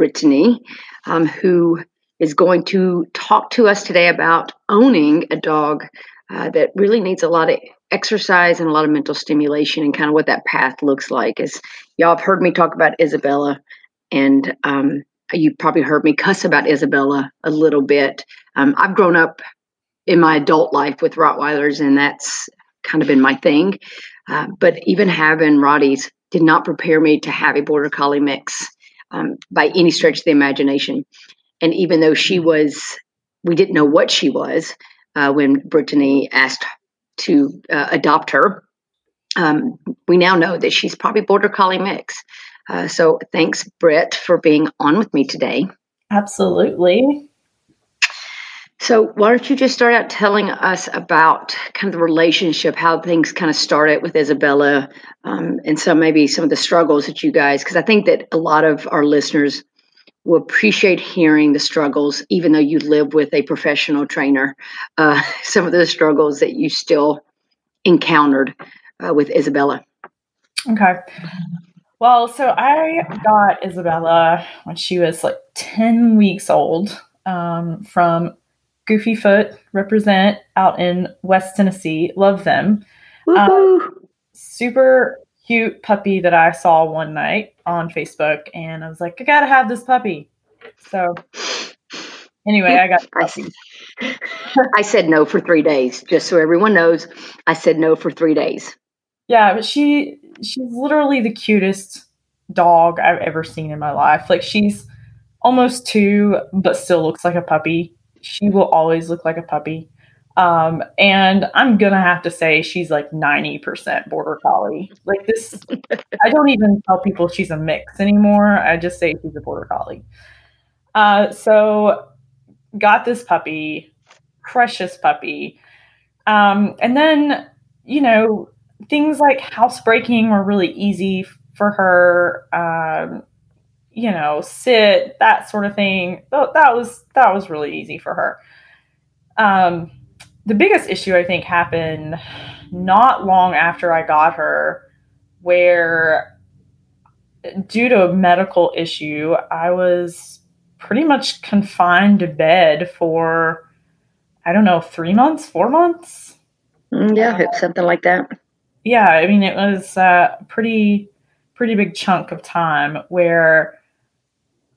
Britteny, um, who is going to talk to us today about owning a dog uh, that really needs a lot of exercise and a lot of mental stimulation and kind of what that path looks like. As y'all have heard me talk about Isabella, and um, you probably heard me cuss about Isabella a little bit. Um, I've grown up in my adult life with Rottweilers, and that's kind of been my thing. Uh, but even having Rotties did not prepare me to have a Border Collie mix um, by any stretch of the imagination. And even though she was, we didn't know what she was uh, when Britteny asked to uh, adopt her. Um, we now know that she's probably border collie mix. Uh, so thanks, Britt, for being on with me today. Absolutely. So, why don't you just start out telling us about kind of the relationship, how things kind of started with Isabella, um, and some maybe some of the struggles that you guys, because I think that a lot of our listeners will appreciate hearing the struggles, even though you live with a professional trainer, uh, some of the struggles that you still encountered uh, with Isabella. Okay. Well, so I got Isabella when she was like 10 weeks old um, from Goofy Foot represent out in West Tennessee. Love them. Um, super cute puppy that I saw one night on Facebook, and I was like, I gotta have this puppy. So anyway, I got. I, I said no for three days, just so everyone knows. I said no for three days. Yeah, but she she's literally the cutest dog I've ever seen in my life. Like she's almost two, but still looks like a puppy she will always look like a puppy. Um, and I'm gonna have to say she's like 90% border collie. Like this, I don't even tell people she's a mix anymore. I just say she's a border collie. Uh, so got this puppy, precious puppy. Um, and then, you know, things like housebreaking were really easy for her. Um, you know, sit, that sort of thing. That was that was really easy for her. Um, the biggest issue I think happened not long after I got her, where due to a medical issue, I was pretty much confined to bed for I don't know, three months, four months. Mm, yeah, something like that. Yeah, I mean, it was a pretty, pretty big chunk of time where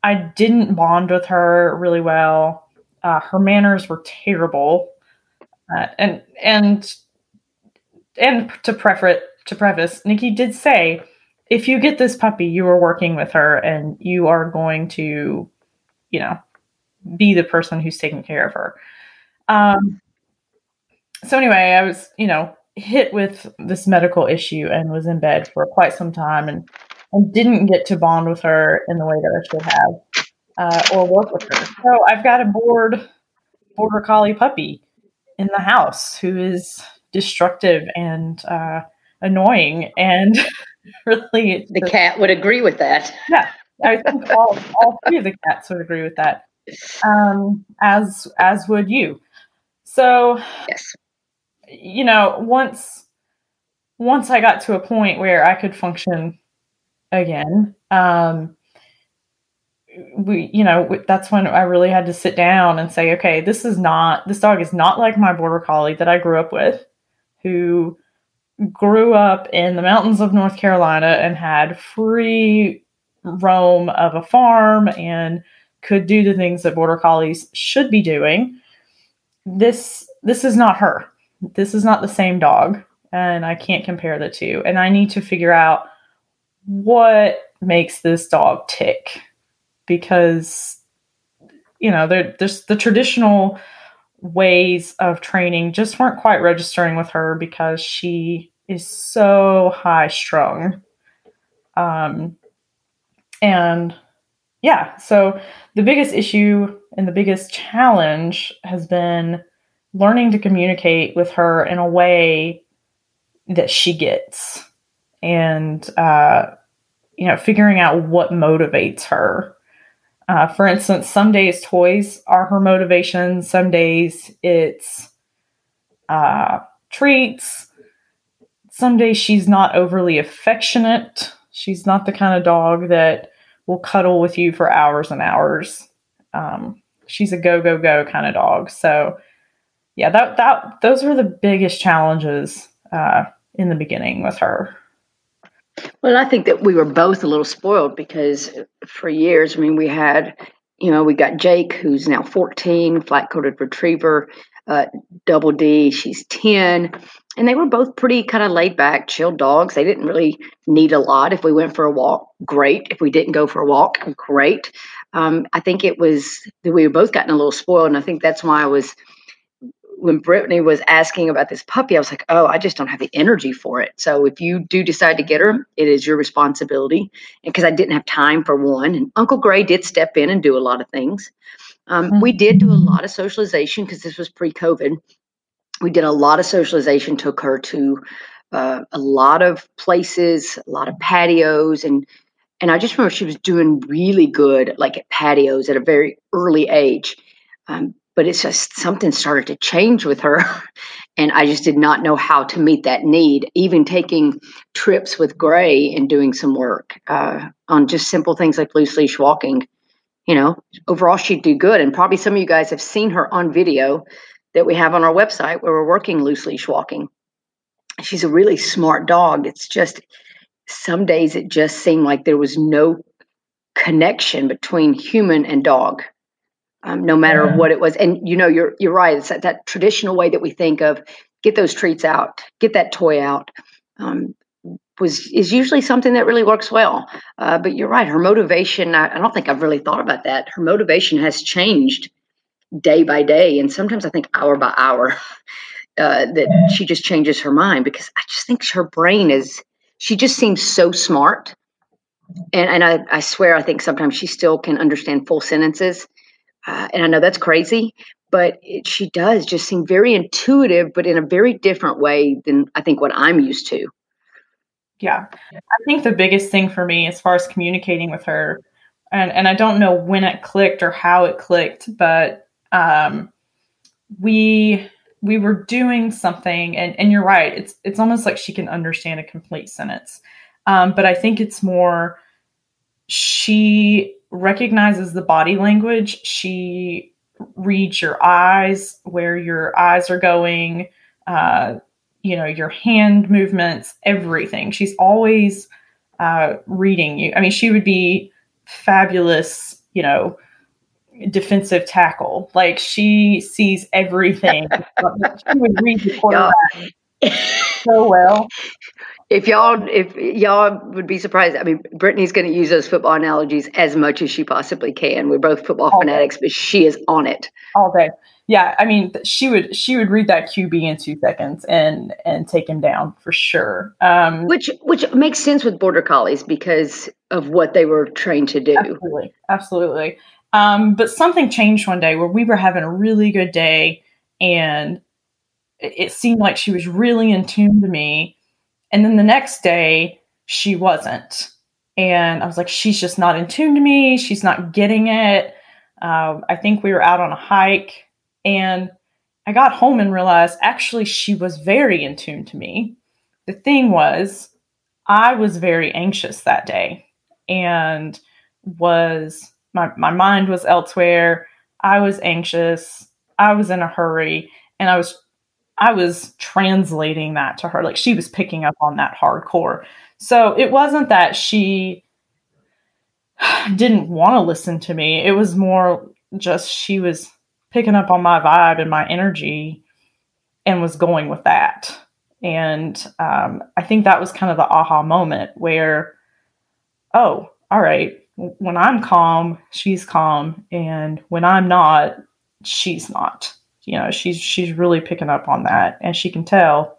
I didn't bond with her really well. Uh, her manners were terrible, uh, and and and to to preface, Nikki did say if you get this puppy, you are working with her and you are going to, you know, be the person who's taking care of her. Um, so anyway, I was, you know, hit with this medical issue and was in bed for quite some time and, and didn't get to bond with her in the way that I should have uh, or work with her. So I've got a bored border collie puppy in the house who is destructive and uh, annoying and really the cat would agree with that. Yeah i think all, all three of the cats would agree with that um, as as would you. So yes. you know once once i got to a point where i could function again. Um, we you know that's when i really had to sit down and say okay this is not this dog is not like my border collie that i grew up with who grew up in the mountains of north carolina and had free roam of a farm and could do the things that border collies should be doing. This this is not her. This is not the same dog and i can't compare the two. And i need to figure out what makes this dog tick? Because you know there's the traditional ways of training just weren't quite registering with her because she is so high strung. Um and yeah so the biggest issue and the biggest challenge has been learning to communicate with her in a way that she gets and uh you know figuring out what motivates her uh, for instance, some days toys are her motivation, some days it's uh, treats. Some days she's not overly affectionate. She's not the kind of dog that will cuddle with you for hours and hours. Um, she's a go go go kind of dog. So, yeah, that that those were the biggest challenges uh, in the beginning with her. Well, I think that we were both a little spoiled because for years, I mean, we had, you know, we got Jake, who's now 14, flat coated retriever, uh, Double D, she's 10. And they were both pretty kind of laid back, chill dogs. They didn't really need a lot. If we went for a walk, great. If we didn't go for a walk, great. Um, I think it was that we were both gotten a little spoiled. And I think that's why I was when Britteny was asking about this puppy, I was like, oh, I just don't have the energy for it. So if you do decide to get her, it is your responsibility. And because I didn't have time for one, and Uncle Gray did step in and do a lot of things. Um, mm-hmm. We did do a lot of socialization because this was pre-COVID. We did a lot of socialization, took her to uh, a lot of places, a lot of patios, and and I just remember she was doing really good, like at patios at a very early age. Um, but it's just something started to change with her. And i just did not know how to meet that need even taking trips with gray and doing some work uh, on just simple things like loose leash walking you know? Overall she'd do good. And probably some of you guys have seen her on video that we have on our website where we're working loose leash walking. She's a really smart dog. It's just some days it just seemed like there was no connection between human and dog um, no matter yeah. what it was. And you know, you're you're right. It's that, that, traditional way that we think of get those treats out, get that toy out. Um, was is usually something that really works well. Uh, but you're right. Her motivation. I, I don't think I've really thought about that. Her motivation has changed day by day, and sometimes I think hour by hour. Uh, that she just changes her mind because I just think her brain is. She just seems so smart, and and I, I swear I think sometimes she still can understand full sentences uh, and I know that's crazy, but it, she does just seem very intuitive, but in a very different way than I think what I'm used to. Yeah. I think the biggest thing for me as far as communicating with her, and, and I don't know when it clicked or how it clicked, but um, we we were doing something and, and you're right, it's it's almost like she can understand a complete sentence. Um, but I think it's more she recognizes the body language. She reads your eyes, where your eyes are going, uh, you know, your hand movements, everything. She's always uh, reading you. I mean, she would be fabulous, you know, defensive tackle. Like she sees everything. she would read the quarterback so well if y'all if y'all would be surprised, I mean, Britteny's going to use those football analogies as much as she possibly can. We're both football all fanatics, day. but she is on it all day. Yeah, I mean, she would she would read that QB in two seconds and and take him down for sure. Um, which which makes sense with border collies because of what they were trained to do. Absolutely, absolutely. Um, but something changed one day where we were having a really good day, and it seemed like she was really in tune to me. And then the next day, she wasn't. And I was like, she's just not in tune to me. She's not getting it. Um, I think we were out on a hike and I got home and realized actually she was very in tune to me. The thing was, I was very anxious that day and was my, my mind was elsewhere. I was anxious. I was in a hurry and I was I was translating that to her. Like she was picking up on that hardcore. So it wasn't that she didn't want to listen to me. It was more just she was picking up on my vibe and my energy and was going with that. And um, I think that was kind of the aha moment where, oh, all right, when I'm calm, she's calm. And when I'm not, she's not you know she's she's really picking up on that and she can tell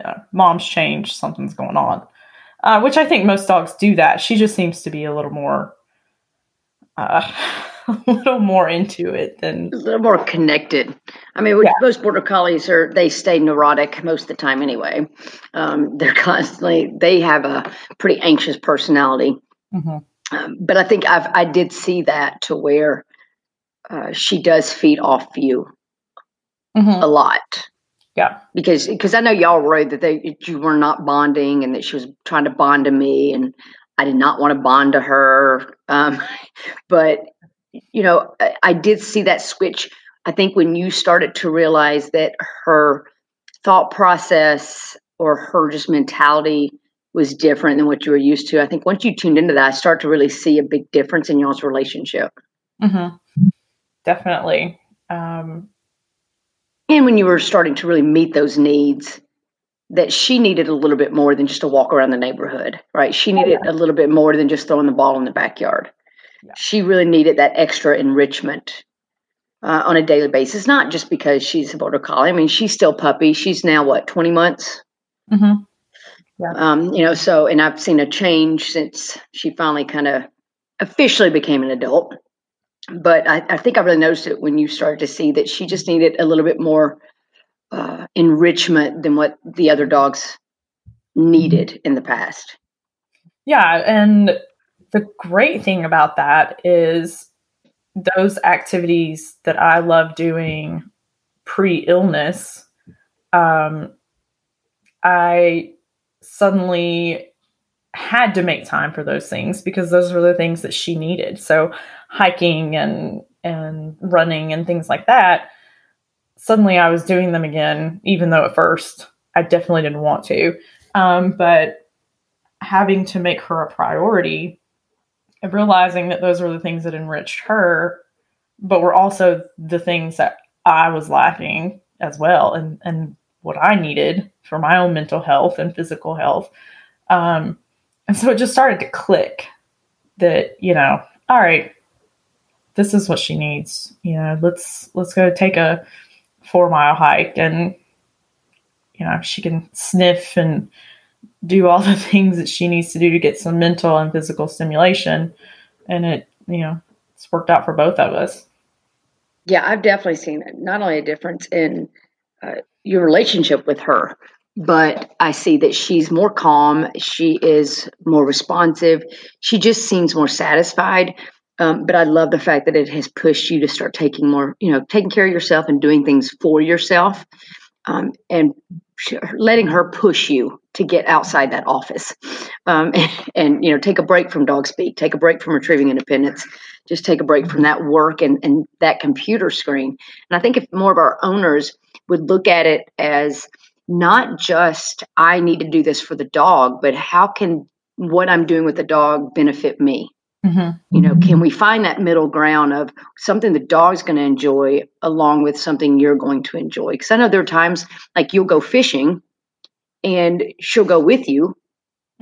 you know, mom's changed something's going on uh, which i think most dogs do that she just seems to be a little more uh, a little more into it than a little more connected. I mean, yeah. most border collies are they stay neurotic most of the time anyway. Um, they're constantly they have a pretty anxious personality. Mm-hmm. Um, but I think I've I did see that to where uh, she does feed off you mm-hmm. a lot. Yeah, because because I know y'all wrote that they you were not bonding and that she was trying to bond to me, and I did not want to bond to her. Um, but you know, I, I did see that switch. I think when you started to realize that her thought process or her just mentality was different than what you were used to. I think once you tuned into that, I start to really see a big difference in y'all's relationship. Mm-hmm definitely. Um, and when you were starting to really meet those needs, that she needed a little bit more than just a walk around the neighborhood, right? She needed oh, yeah. a little bit more than just throwing the ball in the backyard. Yeah. She really needed that extra enrichment uh, on a daily basis, not just because she's a border collie. I mean, she's still puppy. She's now what, 20 months? Mm-hmm. Yeah. Um, you know, so, and I've seen a change since she finally kind of officially became an adult but I, I, think I really noticed it when you started to see that she just needed a little bit more uh, enrichment than what the other dogs needed in the past. Yeah, and the great thing about that is those activities that I love doing pre-illness. Um, I suddenly had to make time for those things because those were the things that she needed. So hiking and and running and things like that, suddenly I was doing them again, even though at first I definitely didn't want to. Um, but having to make her a priority and realizing that those were the things that enriched her, but were also the things that I was lacking as well and, and what I needed for my own mental health and physical health. Um, and so it just started to click that, you know, all right, this is what she needs. You know, let's let's go take a four mile hike and you know, she can sniff and do all the things that she needs to do to get some mental and physical stimulation. And it, you know, it's worked out for both of us. Yeah, I've definitely seen not only a difference in uh, your relationship with her, but I see that she's more calm. She is more responsive. She just seems more satisfied. Um, but I love the fact that it has pushed you to start taking more, you know, taking care of yourself and doing things for yourself, um, and letting her push you to get outside that office, um, and, and, you know, take a break from DogSpeak, take a break from retrieving independence, just take a break from that work and and that computer screen. And I think if more of our owners would look at it as not just I need to do this for the dog, but how can what I'm doing with the dog benefit me? Mm-hmm. You know, can we find that middle ground of something the dog's going to enjoy along with something you're going to enjoy? Because I know there are times like you'll go fishing and she'll go with you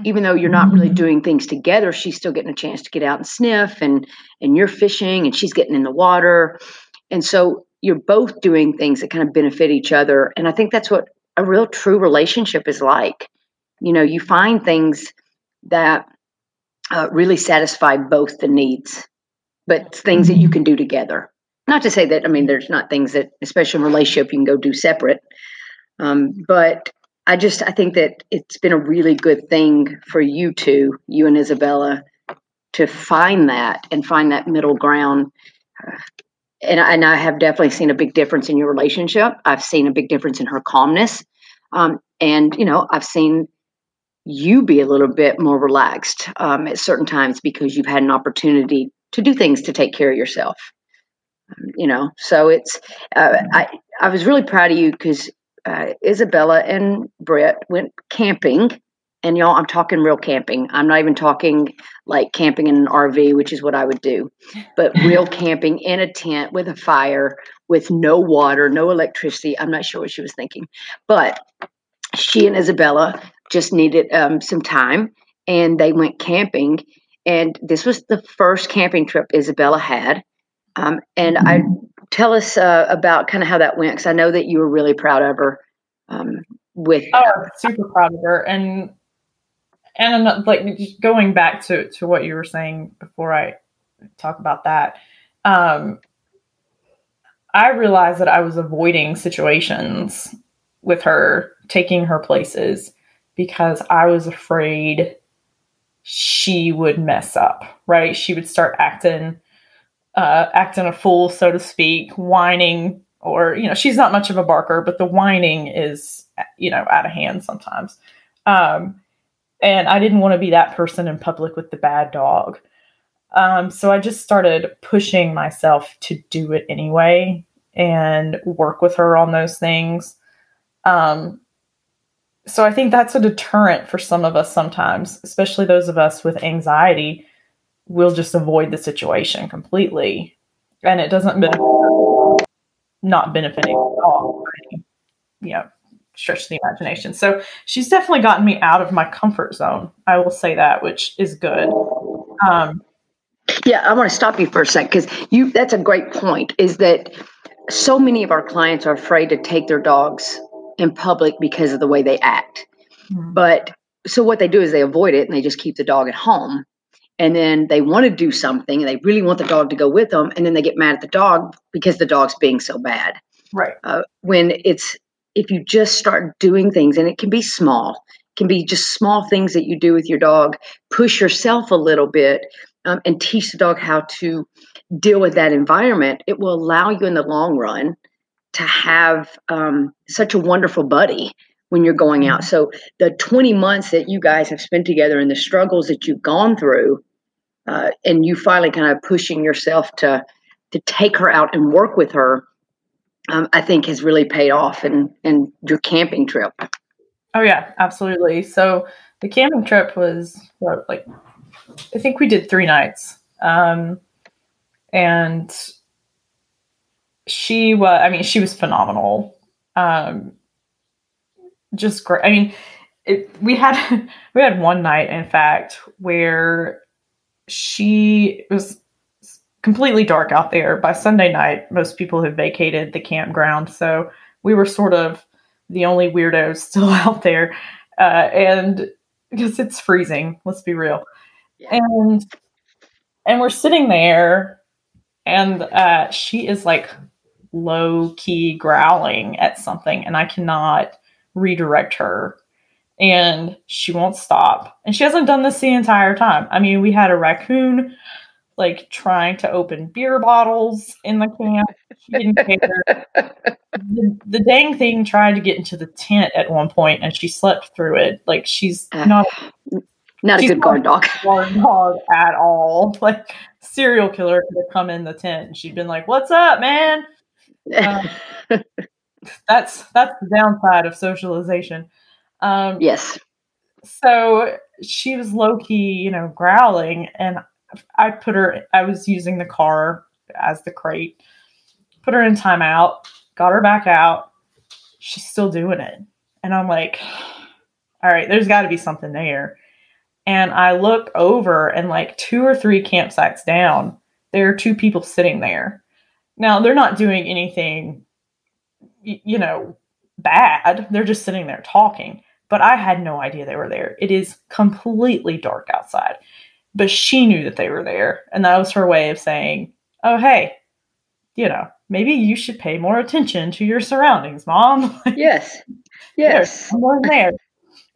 even though you're not really Mhm. doing things together she's still getting a chance to get out and sniff and and you're fishing and she's getting in the water and so you're both doing things that kind of benefit each other and i think that's what a real true relationship is like. You know you find things that uh, really satisfy both the needs but things that you can do together. Not to say that i mean there's not things that especially in relationship you can go do separate um, but i just i think that it's been a really good thing for you two you and isabella to find that and find that middle ground. Uh, and, and i have definitely seen a big difference in your relationship. I've seen a big difference in her calmness um, and you know i've seen you be a little bit more relaxed um, at certain times because you've had an opportunity to do things to take care of yourself. Um, you know so it's uh, i i was really proud of you because uh, isabella and brett went camping and y'all i'm talking real camping. I'm not even talking like camping in an rv which is what i would do but real camping in a tent with a fire with no water no electricity. I'm not sure what she was thinking. But she and isabella just needed um, some time and they went camping and this was the first camping trip isabella had. Um, and i tell us uh, about kind of how that went because i know that you were really proud of her um, with Oh, super proud of her, and and I'm like just going back to to what you were saying before I talk about that. Um, I realized that I was avoiding situations with her, taking her places because I was afraid she would mess up. Right? She would start acting uh, acting a fool, so to speak, whining, or you know, she's not much of a barker, but the whining is you know out of hand sometimes. Um, and I didn't want to be that person in public with the bad dog. Um, so I just started pushing myself to do it anyway and work with her on those things. Um, so I think that's a deterrent for some of us sometimes, especially those of us with anxiety. We'll just avoid the situation completely, and it doesn't benefit not benefiting at all. You know, stretch the imagination. So she's definitely gotten me out of my comfort zone. I will say that, which is good. Um, Yeah, I want to stop you for a sec because you that's a great point. Is that so many of our clients are afraid to take their dogs in public because of the way they act. But so what they do is they avoid it and they just keep the dog at home. And then they want to do something and they really want the dog to go with them. And then they get mad at the dog because the dog's being so bad. right. Uh, when it's, if you just start doing things and it can be small, it can be just small things that you do with your dog, push yourself a little bit um, and teach the dog how to deal with that environment, it will allow you in the long run to have um, such a wonderful buddy when you're going out. So the 20 months that you guys have spent together and the struggles that you've gone through, uh, and you finally kind of pushing yourself to to take her out and work with her, um, I think has really paid off in in your camping trip. Oh yeah, absolutely. So the camping trip was what, like I think we did three nights, um, and she was. I mean, she was phenomenal. Um, just great. I mean, it, we had we had one night, in fact, where she was completely dark out there. By Sunday night, most people had vacated the campground, so we were sort of the only weirdos still out there, uh, and because it's freezing. Let's be real, Yeah. and and we're sitting there, and uh, she is like low key growling at something, and I cannot redirect her. And she won't stop. And she hasn't done this the entire time. I mean, we had a raccoon like trying to open beer bottles in the camp. She didn't care. the, the dang thing tried to get into the tent at one point and she slept through it. Like she's Uh, not Not a She's good guard dog. guard dog at all. Like serial killer could have come in the tent and she'd been like, What's up, man? Um, that's that's the downside of socialization. Um yes. so she was low key, you know, growling, and I put her. I was using the car as the crate. Put her in timeout. Got her back out. She's still doing it, and I'm like, all right, there's got to be something there. And I look over, and like two or three campsites down, there are two people sitting there. Now, they're not doing anything, you know, bad. They're just sitting there talking. But I had no idea they were there. It is completely dark outside. But she knew that they were there. And that was her way of saying, oh, hey, you know, maybe you should pay more attention to your surroundings, mom. yes. Yes. Someone there.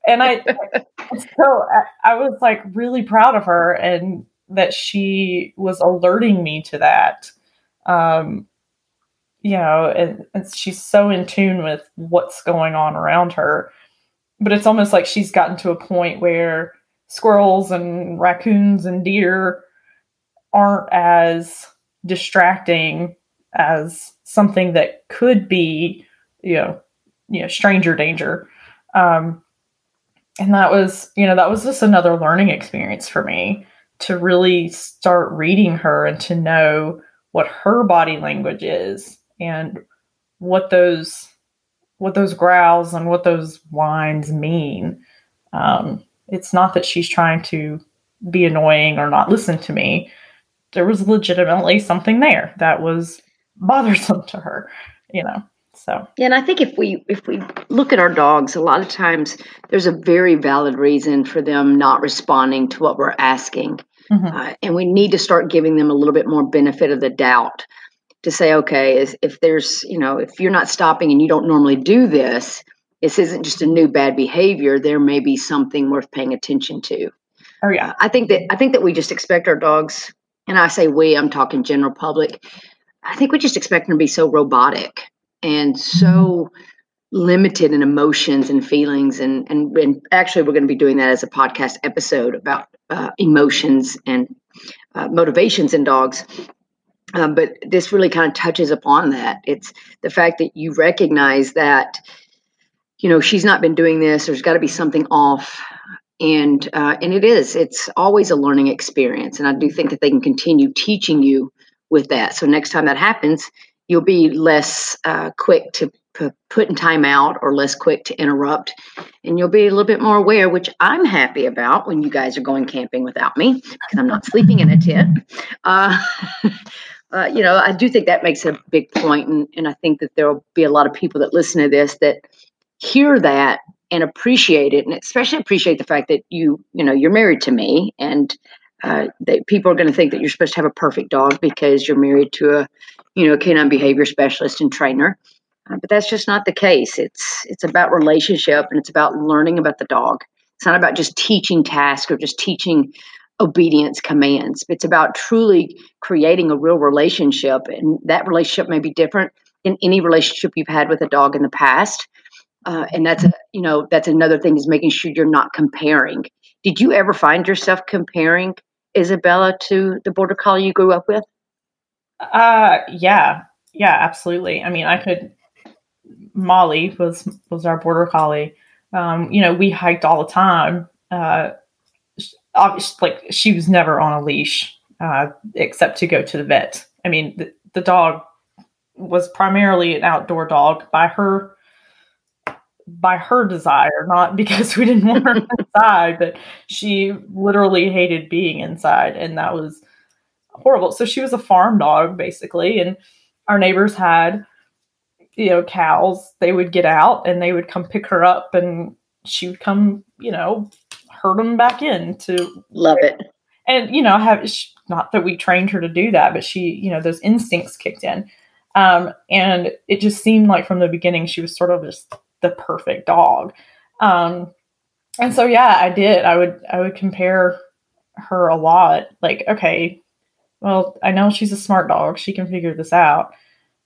And I, so I, was like really proud of her and that she was alerting me to that. Um, you know, and, and she's so in tune with what's going on around her. But it's almost like she's gotten to a point where squirrels and raccoons and deer aren't as distracting as something that could be, you know, you know, stranger danger. Um, and that was, you know, that was just another learning experience for me to really start reading her and to know what her body language is and what those what those growls and what those whines mean. Um, it's not that she's trying to be annoying or not listen to me. There was legitimately something there that was bothersome to her, you know. So yeah, and I think if we if we look at our dogs, a lot of times there's a very valid reason for them not responding to what we're asking, mm-hmm. uh, and we need to start giving them a little bit more benefit of the doubt to say, okay, is, if there's you know if you're not stopping and you don't normally do this, this isn't just a new bad behavior. There may be something worth paying attention to. Oh yeah, I think that I think that we just expect our dogs, and I say we, I'm talking general public I think we just expect them to be so robotic and so limited in emotions and feelings and, and and actually we're going to be doing that as a podcast episode about uh, emotions and uh, motivations in dogs um, but this really kind of touches upon that it's the fact that you recognize that you know she's not been doing this there's got to be something off and uh, and it is it's always a learning experience and i do think that they can continue teaching you with that. So next time that happens, you'll be less uh, quick to p- put in time out or less quick to interrupt. And you'll be a little bit more aware, which I'm happy about when you guys are going camping without me because I'm not sleeping in a tent. Uh, uh, you know, I do think that makes a big point, and, and I think that there will be a lot of people that listen to this that hear that and appreciate it, and especially appreciate the fact that you, you know, you're married to me, and uh, that people are going to think that you're supposed to have a perfect dog because you're married to a, you know, a canine behavior specialist and trainer. Uh, but that's just not the case. It's it's about relationship and it's about learning about the dog. It's not about just teaching tasks or just teaching obedience commands. It's about truly creating a real relationship, and that relationship may be different in any relationship you've had with a dog in the past. Uh, and that's a you know that's another thing is making sure you're not comparing. Did you ever find yourself comparing Isabella to the border collie you grew up with? Uh, yeah, yeah, absolutely. I mean, I could. Molly was was our border collie. Um, you know, we hiked all the time. Uh, obviously, like she was never on a leash uh, except to go to the vet. I mean, the, the dog was primarily an outdoor dog by her by her desire, not because we didn't want her inside, but she literally hated being inside, and that was horrible. So she was a farm dog basically, and our neighbors had you know cows. They would get out and they would come pick her up, and she would come, you know, herd them back in to love it. And you know, have not that we trained her to do that, but she, you know, those instincts kicked in. Um, and it just seemed like from the beginning she was sort of just the perfect dog. Um, and so yeah, I did. I would I would compare her a lot. Like, okay, well, I know she's a smart dog. She can figure this out.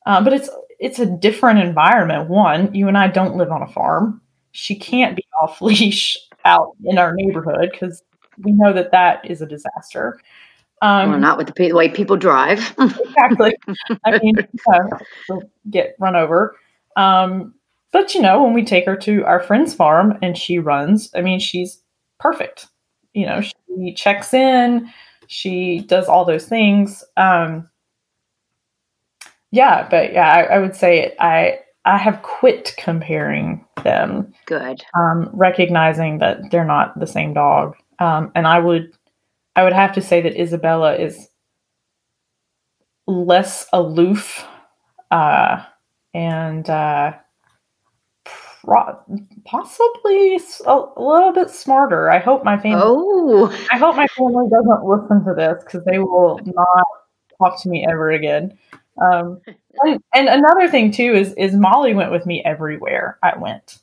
Um, but it's it's a different environment. One, you and I don't live on a farm. She can't be off leash out in our neighborhood because we know that that is a disaster. Um, well, not with the, way people drive. exactly. I mean, uh, get run over. Um, but you know, when we take her to our friend's farm and she runs, I mean, she's perfect. You know, she checks in, she does all those things. Um, yeah, but yeah, I, I would say I I have quit comparing them. Good. Um, recognizing that they're not the same dog. Um, and I would I would have to say that Isabella is less aloof uh, and uh, possibly a, little bit smarter. I hope my family. Oh, I hope my family doesn't listen to this because they will not talk to me ever again. Um, and, and, another thing too is is Molly went with me everywhere I went.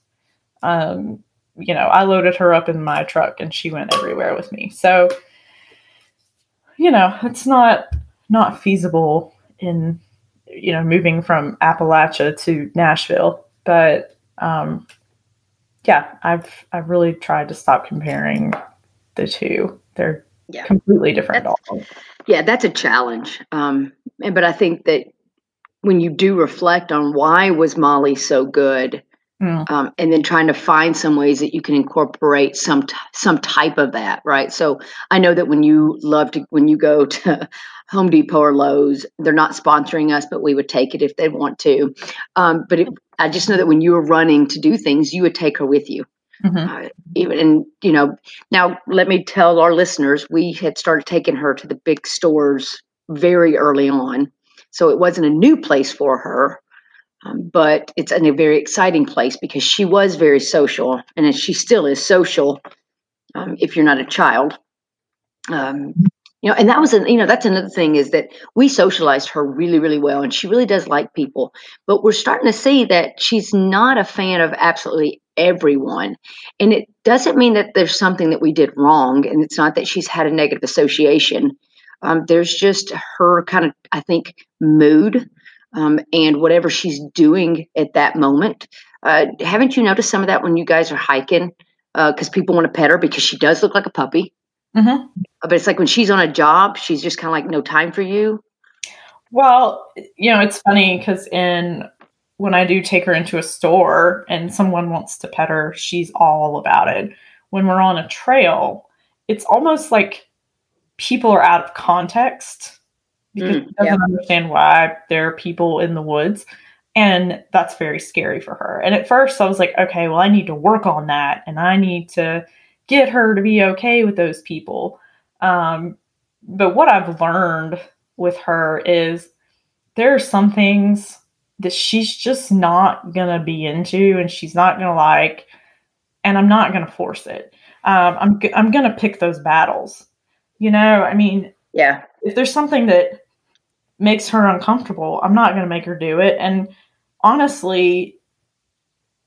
Um, you know, I loaded her up in my truck and she went everywhere with me. So, you know, it's not not feasible in you know moving from Appalachia to Nashville, but um, yeah, I've I've really tried to stop comparing the two. They're yeah. completely different that's, dogs. Yeah, that's a challenge. Um, and but I think that when you do reflect on why was Molly so good, Mm. Um, and then trying to find some ways that you can incorporate some t- some type of that, right? So I know that when you love to when you go to Home Depot or Lowe's, they're not sponsoring us, but we would take it if they want to. Um, but it, I just know that when you were running to do things, you would take her with you. Mm-hmm. Uh, even and you know now let me tell our listeners we had started taking her to the big stores very early on so it wasn't a new place for her but it's in a very exciting place because she was very social, and she still is social. Um, if you're not a child, um, you know, and that was an, you know that's another thing is that we socialized her really really well, and she really does like people. But we're starting to see that she's not a fan of absolutely everyone, and it doesn't mean that there's something that we did wrong, and it's not that she's had a negative association. Um, there's just her kind of I think mood um, and whatever she's doing at that moment. Uh, haven't you noticed some of that when you guys are hiking? Because uh, people want to pet her because she does look like a puppy. Mm-hmm. But it's like when she's on a job, she's just kind of like no time for you. Well, you know, it's funny because in when I do take her into a store and someone wants to pet her, she's all about it. When we're on a trail, it's almost like people are out of context because mm, doesn't understand why there are people in the woods. And that's very scary for her. And at first I was like, okay, well, I need to work on that and I need to get her to be okay with those people. Um, but what I've learned with her is there are some things that she's just not going to be into and she's not going to like, and I'm not going to force it. Um, I'm, I'm going to pick those battles. You know, I mean, yeah. If there's something that makes her uncomfortable, I'm not going to make her do it. And honestly,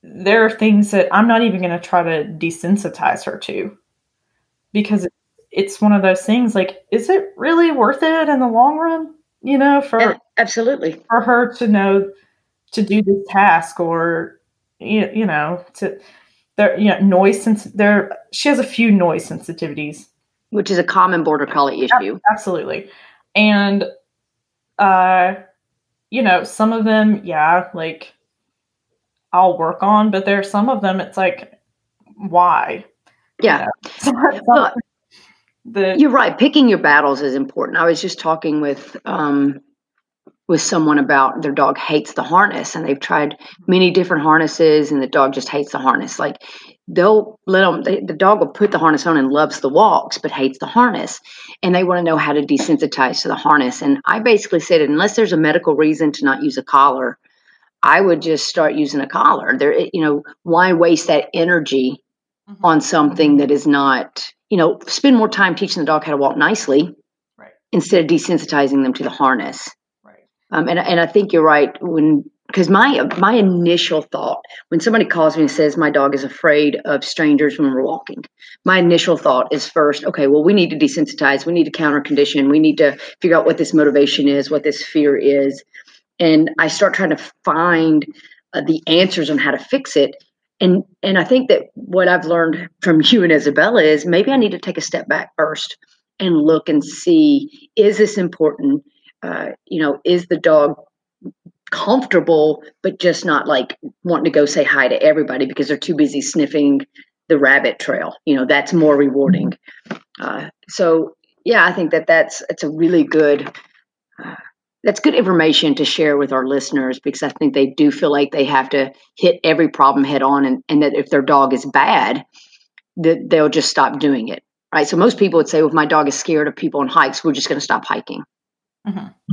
there are things that I'm not even going to try to desensitize her to. Because it's one of those things like, is it really worth it in the long run? You know, for yeah, absolutely. for her to know to do this task or you, you know to there you know noise since there she has a few noise sensitivities. Which is a common border collie issue. absolutely. And uh, you know, some of them, yeah, like I'll work on, but there's some of them, it's like, why? Yeah. You know? the, You're right. Picking your battles is important. I was just talking with um, with someone about their dog hates the harness, and they've tried many different harnesses, and the dog just hates the harness. Like they'll let them they, the dog will put the harness on and loves the walks but hates the harness and they want to know how to desensitize to the harness and i basically said unless there's a medical reason to not use a collar i would just start using a collar there you know why waste that energy mm-hmm. on something that is not you know spend more time teaching the dog how to walk nicely right. instead of desensitizing them to the harness right. um, and, and i think you're right when because my my initial thought when somebody calls me and says my dog is afraid of strangers when we're walking my initial thought is first okay well we need to desensitize we need to counter condition we need to figure out what this motivation is what this fear is. And i start trying to find uh, the answers on how to fix it. And and i think that what i've learned from you and isabella is maybe i need to take a step back first and look and see is this important? Uh, you know is the dog comfortable, but just not like wanting to go say hi to everybody because they're too busy sniffing the rabbit trail. You know, that's more rewarding. Uh, so yeah, I think that that's it's a really good uh, that's good information to share with our listeners because I think they do feel like they have to hit every problem head on, and, and that if their dog is bad, that they'll just stop doing it. Right. So most people would say, well, if my dog is scared of people on hikes, we're just going to stop hiking. Mm-hmm.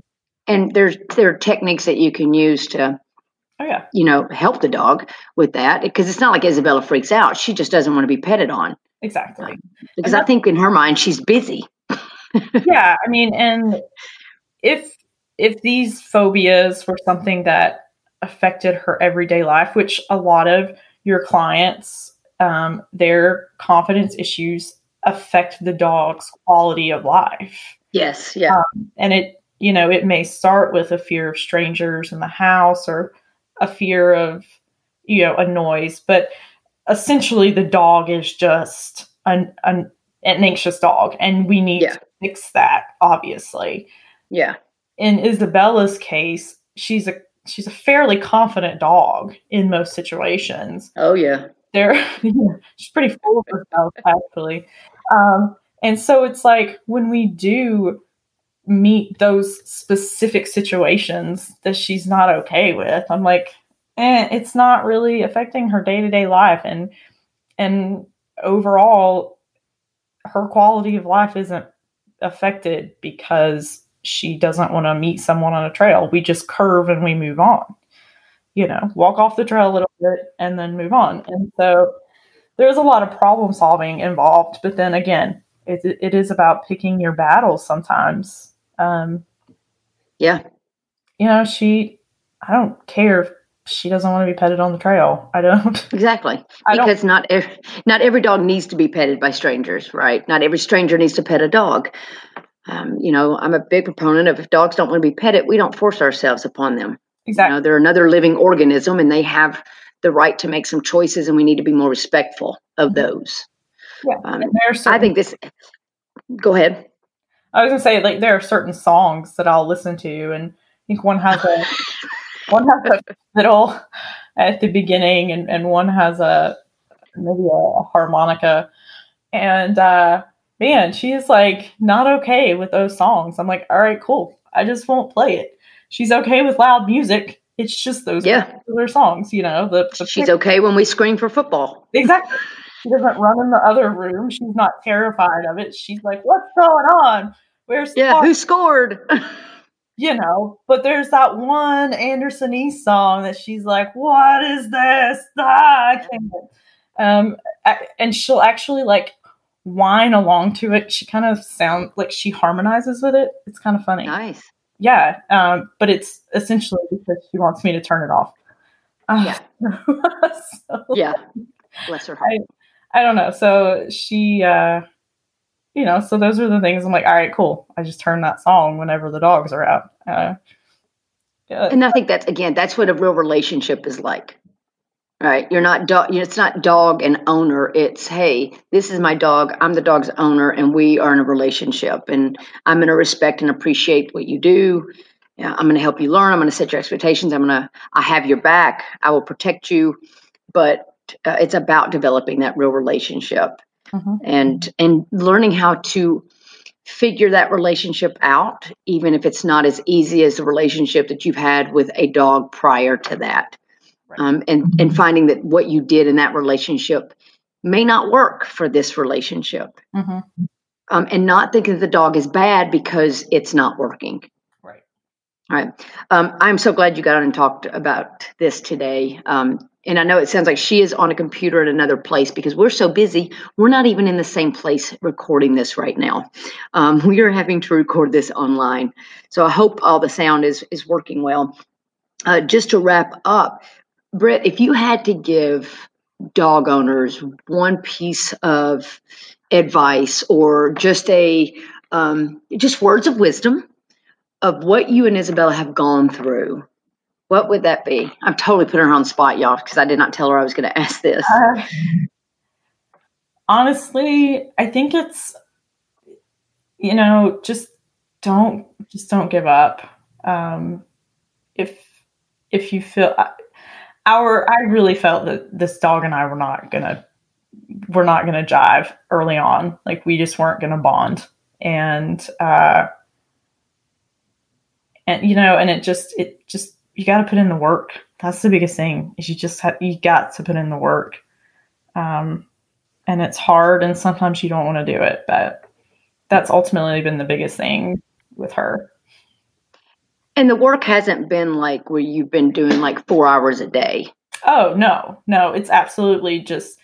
And there's there are techniques that you can use to Oh yeah. You know, help the dog with that because it's not like Isabella freaks out. She just doesn't want to be petted on. Exactly. Because I think in her mind she's busy. yeah, I mean, and if if these phobias were something that affected her everyday life, which a lot of your clients, um, their confidence issues affect the dog's quality of life. Yes, yeah. Um, and it, you know, it may start with a fear of strangers in the house or a fear of, you know, a noise, but essentially the dog is just an, an, an anxious dog and we need yeah. to fix that, obviously. Yeah in Isabella's case, she's a she's a fairly confident dog in most situations. Oh yeah, there she's pretty full of herself actually, um, and so it's like when we do meet those specific situations that she's not okay with, I'm like, eh, it's not really affecting her day to day life, and and overall, her quality of life isn't affected because she doesn't want to meet someone on a trail. We just curve and we move on. You know, walk off the trail a little bit and then move on. And so there's a lot of problem solving involved. But then again, it, it is about picking your battles sometimes. Um, yeah. You know, she, I don't care if she doesn't want to be petted on the trail. I don't. Exactly. I because don't. not every, not every dog needs to be petted by strangers, right? Not every stranger needs to pet a dog um, you know, I'm a big proponent of if dogs don't want to be petted, we don't force ourselves upon them. Exactly. You know, they're another living organism and they have the right to make some choices and we need to be more respectful of mm-hmm. those. Yeah. Um, I think this, go ahead. I was gonna say like there are certain songs that I'll listen to and I think one has a, one has a fiddle at the beginning and, and one has a, maybe a, harmonica and, uh, man, she's like not okay with those songs. I'm like, all right, cool. I just won't play it. She's okay with loud music. It's just those yeah. particular songs, you know. The, the she's okay when we scream for football. Exactly. She doesn't run in the other room. She's not terrified of it. She's like, "What's going on? Where's yeah? Who scored?" you know. But there's that one Anderson East song that she's like, "What is this?" Ah, I can't. Um, and she'll actually like whine along to it. She kind of sounds like she harmonizes with it. It's kind of funny. Nice. Yeah. Um, but it's essentially because she wants me to turn it off. Uh, yeah. so, yeah. Bless her heart. I, I don't know. So she, uh, you know, so those are the things I'm like, all right, cool. I just turn that song whenever the dogs are out. Uh, yeah. And I think that's again, that's what a real relationship is like right? You're not dog You know, it's not dog and owner. It's hey this is my dog. I'm the dog's owner and we are in a relationship and i'm going to respect and appreciate what you do. Yeah, i'm going to help you learn. I'm going to set your expectations. I'm going to i have your back. I will protect you. But uh, it's about developing that real relationship mm-hmm. and and learning how to figure that relationship out even if it's not as easy as the relationship that you've had with a dog prior to that. Um, and and finding that what you did in that relationship may not work for this relationship. Mm-hmm. um, and not thinking that the dog is bad because it's not working. Right. All right. Um, i'm so glad you got on and talked about this today. Um, and i know it sounds like she is on a computer in another place because we're so busy we're not even in the same place recording this right now. Um, we are having to record this online. So i hope all the sound is is working well. Uh, just to wrap up Britt, if you had to give dog owners one piece of advice or just a um, just words of wisdom of what you and Isabella have gone through, what would that be? I'm totally putting her on spot, y'all, because I did not tell her I was going to ask this. Uh, honestly, I think it's you know just don't just don't give up. Um, if if you feel our I really felt that this dog and I were not gonna we're not gonna jive early on. Like we just weren't gonna bond. And uh and you know, and it just it just you got to put in the work. That's the biggest thing is you just have you got to put in the work. Um, and it's hard, and sometimes you don't want to do it, but that's ultimately been the biggest thing with her. And the work hasn't been like where you've been doing like four hours a day. Oh no, no, it's absolutely just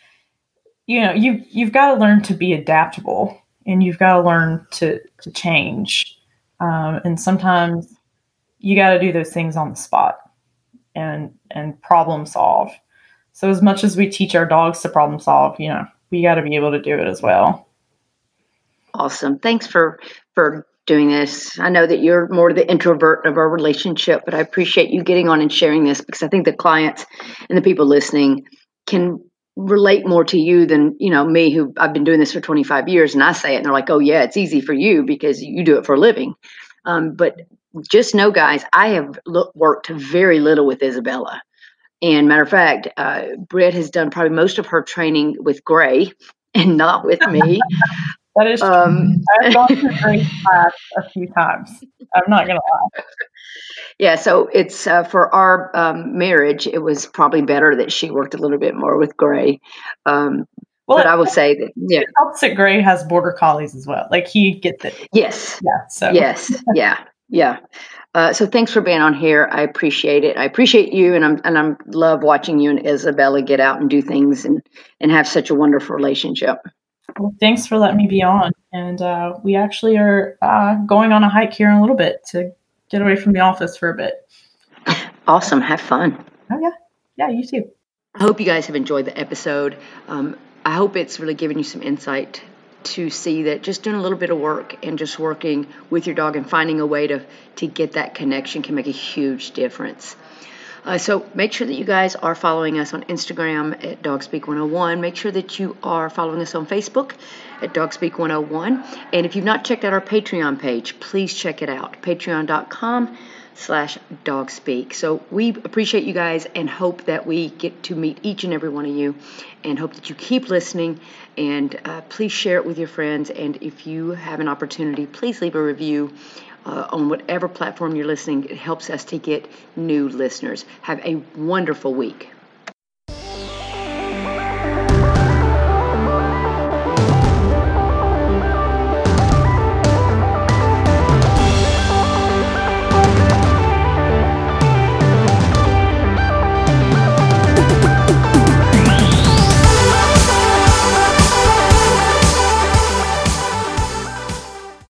you know you you've got to learn to be adaptable and you've got to learn to to change um, and sometimes you got to do those things on the spot and and problem solve. So as much as we teach our dogs to problem solve you know we got to be able to do it as well. Awesome. Thanks for for doing this. I know that you're more the introvert of our relationship but i appreciate you getting on and sharing this because i think the clients and the people listening can relate more to you than you know me who i've been doing this for 25 years and i say it and they're like oh yeah it's easy for you because you do it for a living. Um, but just know guys i have look, worked very little with isabella and matter of fact uh, Britt has done probably most of her training with gray and not with me that is um, i've gone to gray class a few times i'm not gonna lie yeah, so it's uh, for our um, marriage. It was probably better that she worked a little bit more with Gray. Um, well, but I will say that yeah, helps that Gray has border collies as well. Like he gets it. Yes. Yeah. So yes. Yeah. Yeah. Uh, so thanks for being on here. I appreciate it. I appreciate you, and I'm and I'm love watching you and Isabella get out and do things and and have such a wonderful relationship. Well, thanks for letting me be on. And uh, we actually are uh, going on a hike here in a little bit to get away from the office for a bit. Awesome. Have fun. Oh, yeah. Yeah, you too. I hope you guys have enjoyed the episode. Um, I hope it's really given you some insight to see that just doing a little bit of work and just working with your dog and finding a way to, to get that connection can make a huge difference. Uh, so make sure that you guys are following us on Instagram at DogSpeak 101. Make sure that you are following us on Facebook at DogSpeak 101. And if you've not checked out our Patreon page, please check it out. Patreon.com slash dogspeak. So we appreciate you guys and hope that we get to meet each and every one of you and hope that you keep listening and uh, please share it with your friends. And if you have an opportunity, please leave a review uh, on whatever platform you're listening. It helps us to get new listeners. Have a wonderful week.